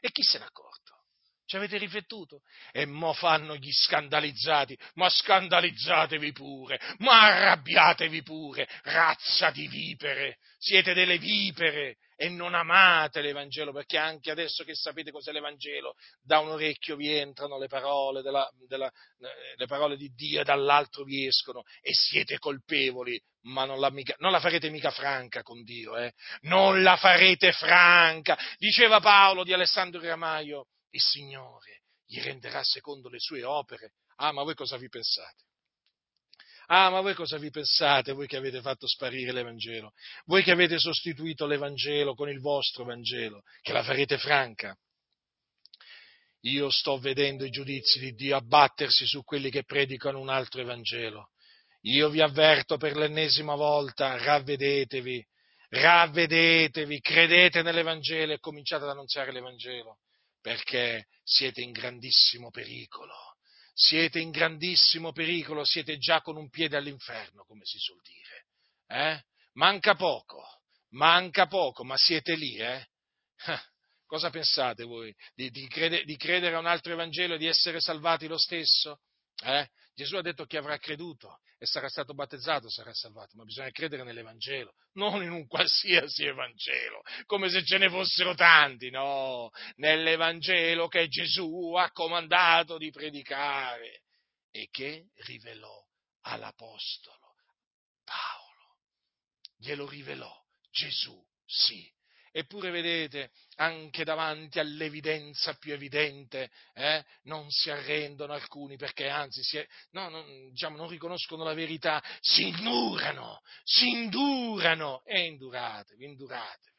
E chi se n'è accorto? Ci avete riflettuto? E mo fanno gli scandalizzati, ma scandalizzatevi pure, ma arrabbiatevi pure, razza di vipere, siete delle vipere. E non amate l'Evangelo, perché anche adesso che sapete cos'è l'Evangelo, da un orecchio vi entrano le parole, della, della, eh, le parole di Dio e dall'altro vi escono. E siete colpevoli, ma non la, mica, non la farete mica franca con Dio, eh? non la farete franca, diceva Paolo di Alessandro Ramaio il Signore gli renderà secondo le sue opere. Ah, ma voi cosa vi pensate? Ah, ma voi cosa vi pensate, voi che avete fatto sparire l'Evangelo? Voi che avete sostituito l'Evangelo con il vostro Vangelo, che la farete franca? Io sto vedendo i giudizi di Dio abbattersi su quelli che predicano un altro Evangelo. Io vi avverto per l'ennesima volta, ravvedetevi, ravvedetevi, credete nell'Evangelo e cominciate ad annunziare l'Evangelo perché siete in grandissimo pericolo. Siete in grandissimo pericolo, siete già con un piede all'inferno, come si suol dire. Eh? Manca poco, manca poco, ma siete lì, eh? Cosa pensate voi? Di, di, crede, di credere a un altro Evangelo e di essere salvati lo stesso? Eh? Gesù ha detto che avrà creduto e sarà stato battezzato sarà salvato, ma bisogna credere nell'Evangelo, non in un qualsiasi Evangelo, come se ce ne fossero tanti, no, nell'Evangelo che Gesù ha comandato di predicare e che rivelò all'Apostolo Paolo. Glielo rivelò Gesù, sì, Eppure vedete, anche davanti all'evidenza più evidente, eh, non si arrendono alcuni perché anzi è, no, non, diciamo, non riconoscono la verità, si indurano, si indurano e induratevi, induratevi.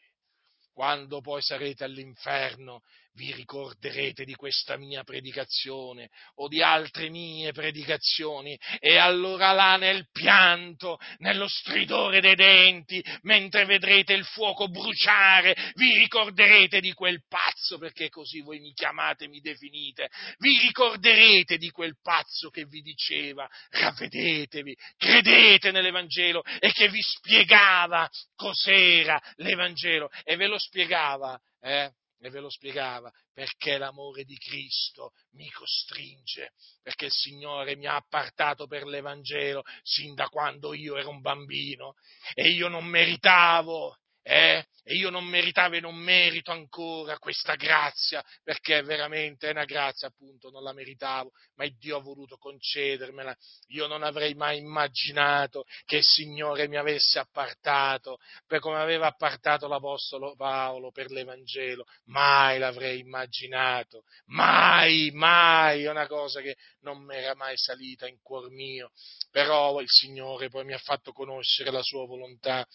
Quando poi sarete all'inferno vi ricorderete di questa mia predicazione o di altre mie predicazioni. E allora là nel pianto, nello stridore dei denti, mentre vedrete il fuoco bruciare, vi ricorderete di quel pazzo, perché così voi mi chiamate, mi definite, vi ricorderete di quel pazzo che vi diceva ravvedetevi, credete nell'Evangelo e che vi spiegava cos'era l'Evangelo. E ve lo spiegava, eh? E ve lo spiegava, perché l'amore di Cristo mi costringe, perché il Signore mi ha appartato per l'Evangelo sin da quando io ero un bambino e io non meritavo, eh? E io non meritavo e non merito ancora questa grazia, perché veramente è una grazia, appunto, non la meritavo, ma Dio ha voluto concedermela. Io non avrei mai immaginato che il Signore mi avesse appartato, per come aveva appartato l'Apostolo Paolo per l'Evangelo. Mai l'avrei immaginato, mai, mai, è una cosa che non mi era mai salita in cuor mio. Però il Signore poi mi ha fatto conoscere la sua volontà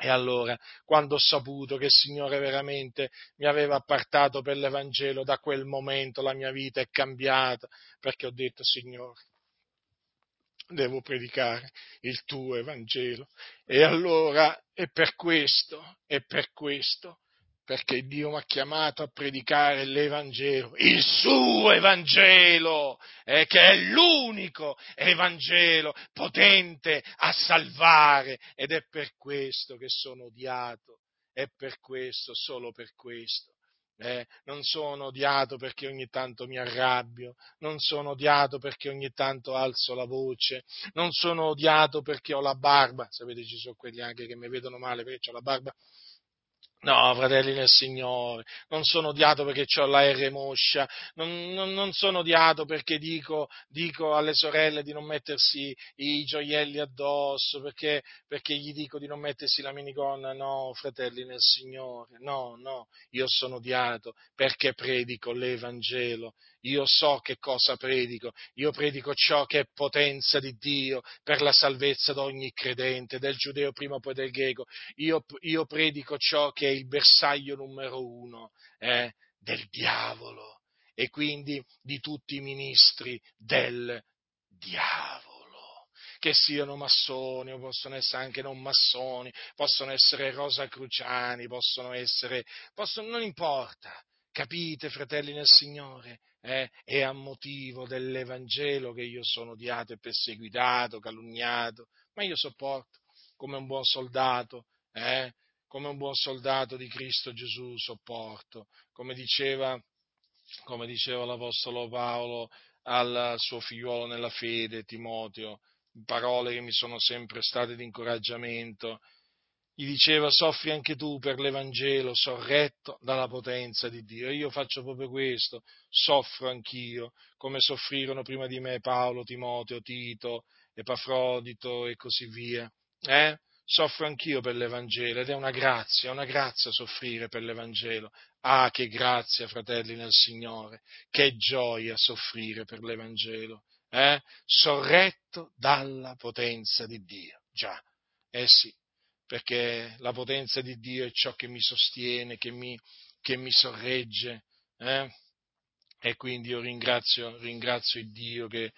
e allora, quando ho saputo che il Signore veramente mi aveva appartato per l'Evangelo, da quel momento la mia vita è cambiata, perché ho detto, Signore, devo predicare il tuo Evangelo. E allora, è per questo, è per questo perché Dio mi ha chiamato a predicare l'Evangelo, il suo Evangelo, eh, che è l'unico Evangelo potente a salvare ed è per questo che sono odiato, è per questo, solo per questo. Eh, non sono odiato perché ogni tanto mi arrabbio, non sono odiato perché ogni tanto alzo la voce, non sono odiato perché ho la barba, sapete ci sono quelli anche che mi vedono male perché ho la barba No, fratelli nel Signore, non sono odiato perché ho la R moscia, non, non, non sono odiato perché dico, dico, alle sorelle di non mettersi i gioielli addosso, perché, perché, gli dico di non mettersi la minigonna, no, fratelli nel Signore, no, no, io sono odiato perché predico l'Evangelo, io so che cosa predico, io predico ciò che è potenza di Dio per la salvezza di ogni credente, del giudeo prima poi del greco, io, io predico ciò che è il bersaglio numero uno eh, del diavolo e quindi di tutti i ministri del diavolo. Che siano massoni o possono essere anche non massoni, possono essere rosacruciani, possono essere, possono, non importa, capite fratelli nel Signore? Eh? È a motivo dell'Evangelo che io sono odiato e perseguitato, calunniato, ma io sopporto come un buon soldato, eh? come un buon soldato di Cristo Gesù sopporto, come diceva, come diceva l'Apostolo Paolo al suo figliuolo nella fede, Timoteo, parole che mi sono sempre state di incoraggiamento. Gli diceva soffri anche tu per l'Evangelo, sorretto dalla potenza di Dio. Io faccio proprio questo, soffro anch'io, come soffrirono prima di me Paolo, Timoteo, Tito, Epafrodito e così via. Eh? Soffro anch'io per l'Evangelo ed è una grazia, è una grazia soffrire per l'Evangelo. Ah, che grazia, fratelli nel Signore, che gioia soffrire per l'Evangelo eh, sorretto dalla potenza di Dio. Già, eh sì, perché la potenza di Dio è ciò che mi sostiene, che mi, che mi sorregge. Eh? E quindi io ringrazio, ringrazio il Dio che,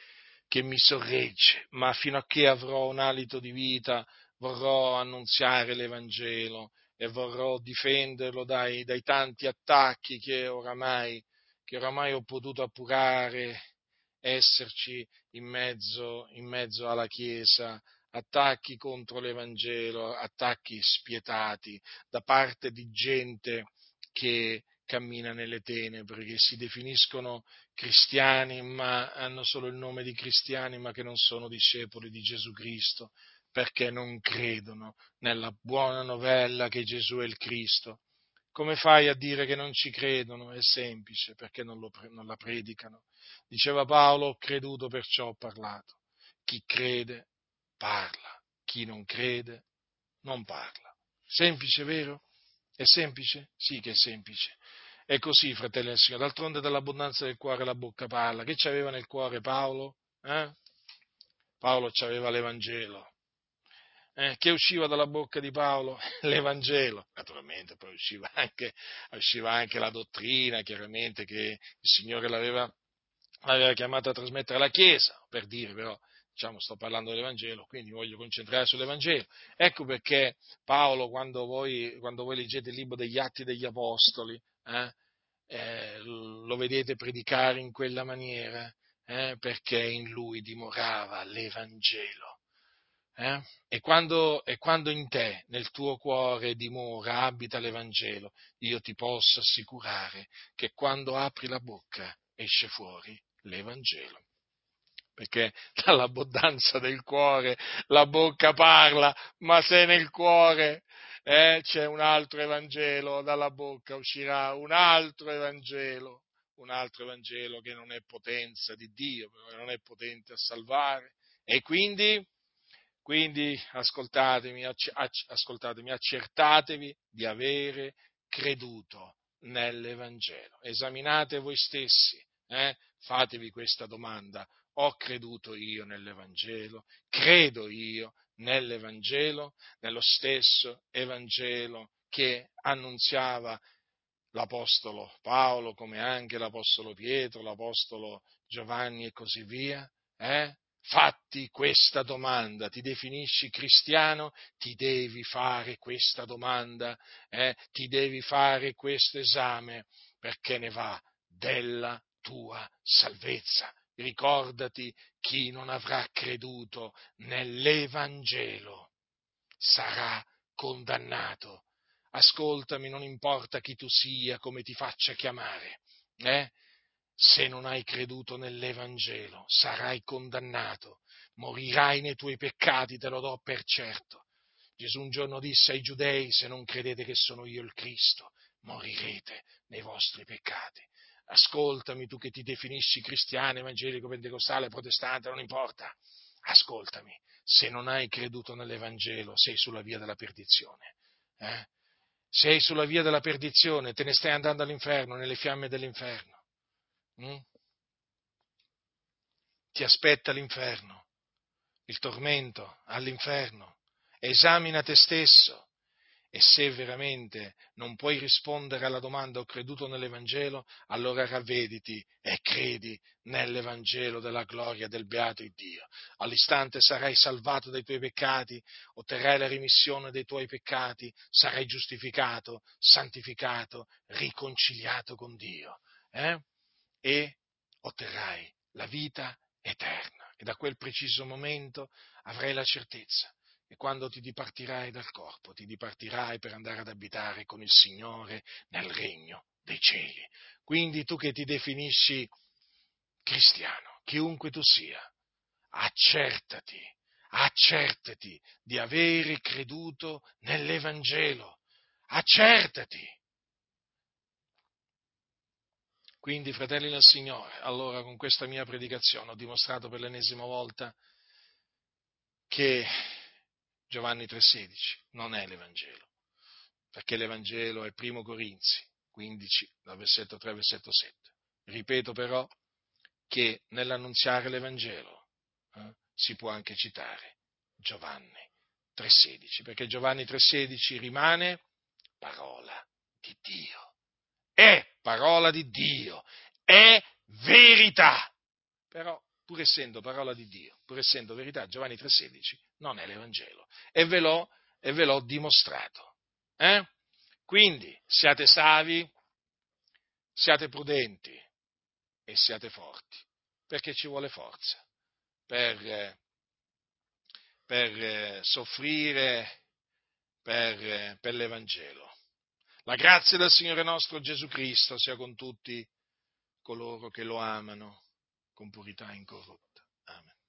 che mi sorregge, ma fino a che avrò un alito di vita vorrò annunziare l'Evangelo e vorrò difenderlo dai, dai tanti attacchi che oramai, che oramai ho potuto appurare esserci in mezzo, in mezzo alla Chiesa, attacchi contro l'Evangelo, attacchi spietati da parte di gente che cammina nelle tenebre, che si definiscono cristiani, ma hanno solo il nome di cristiani, ma che non sono discepoli di Gesù Cristo, perché non credono nella buona novella che Gesù è il Cristo. Come fai a dire che non ci credono? È semplice, perché non, lo, non la predicano. Diceva Paolo, ho creduto perciò ho parlato. Chi crede parla, chi non crede non parla. Semplice, vero? È semplice? Sì che è semplice. È così, fratelli del Signore. D'altronde dall'abbondanza del cuore la bocca parla. Che c'aveva nel cuore Paolo? Eh? Paolo c'aveva l'Evangelo eh, che usciva dalla bocca di Paolo? L'Evangelo, naturalmente poi usciva anche, usciva anche la dottrina, chiaramente che il Signore l'aveva, l'aveva chiamato a trasmettere alla Chiesa, per dire però, diciamo, sto parlando dell'Evangelo, quindi voglio concentrare sull'Evangelo. Ecco perché Paolo, quando voi, quando voi leggete il libro degli Atti degli Apostoli, eh, eh, lo vedete predicare in quella maniera, eh, perché in lui dimorava l'Evangelo eh? E, quando, e, quando, in te, nel tuo cuore dimora, abita l'Evangelo, io ti posso assicurare che quando apri la bocca esce fuori l'Evangelo. Perché dall'abbondanza del cuore la bocca parla, ma se nel cuore eh, c'è un altro Evangelo, dalla bocca uscirà un altro Evangelo, un altro Evangelo che non è potenza di Dio, che non è potente a salvare. E quindi quindi ascoltatemi, ascoltatemi, accertatevi di avere creduto nell'Evangelo. Esaminate voi stessi, eh? fatevi questa domanda. Ho creduto io nell'Evangelo? Credo io nell'Evangelo, nello stesso Evangelo che annunziava l'Apostolo Paolo, come anche l'Apostolo Pietro, l'Apostolo Giovanni e così via? Eh? Fatti questa domanda, ti definisci cristiano? Ti devi fare questa domanda, eh? ti devi fare questo esame, perché ne va della tua salvezza. Ricordati, chi non avrà creduto nell'Evangelo sarà condannato. Ascoltami, non importa chi tu sia, come ti faccia chiamare, eh? se non hai creduto nell'Evangelo, sarai condannato, morirai nei tuoi peccati, te lo do per certo. Gesù un giorno disse ai giudei, se non credete che sono io il Cristo, morirete nei vostri peccati. Ascoltami tu che ti definisci cristiano, evangelico, pentecostale, protestante, non importa. Ascoltami, se non hai creduto nell'Evangelo sei sulla via della perdizione. Eh? Sei sulla via della perdizione, te ne stai andando all'inferno, nelle fiamme dell'inferno. Mm? Ti aspetta l'inferno, il tormento all'inferno. Esamina te stesso E se veramente non puoi rispondere alla domanda ho creduto nell'Evangelo, allora ravvediti e credi nell'Evangelo della gloria del beato Dio. All'istante sarai salvato dai tuoi peccati, otterrai la rimissione dei tuoi peccati, sarai giustificato, santificato, riconciliato con Dio. Eh? E otterrai la vita eterna. E da quel preciso momento avrai la certezza e quando ti dipartirai dal corpo, ti dipartirai per andare ad abitare con il Signore nel regno dei cieli. Quindi tu che ti definisci cristiano, chiunque tu sia, accertati, accertati di avere creduto nell'Evangelo, accertati. Quindi, fratelli del Signore, allora con questa mia predicazione ho dimostrato per l'ennesima volta che Giovanni 3,16, non è l'Evangelo, perché l'Evangelo è primo Corinzi 15, dal versetto 3 versetto 7. Ripeto però che nell'annunziare l'Evangelo eh, si può anche citare Giovanni 3,16, perché Giovanni 3,16 rimane parola di Dio, è parola di Dio, è verità. Però pur essendo parola di Dio, pur essendo verità, Giovanni 3,16 non è l'Evangelo. E ve l'ho, e ve l'ho dimostrato. Eh? Quindi siate savi, siate prudenti e siate forti, perché ci vuole forza per, per soffrire per, per l'Evangelo. La grazia del Signore nostro Gesù Cristo sia con tutti coloro che lo amano con purità incorrotta. Amen.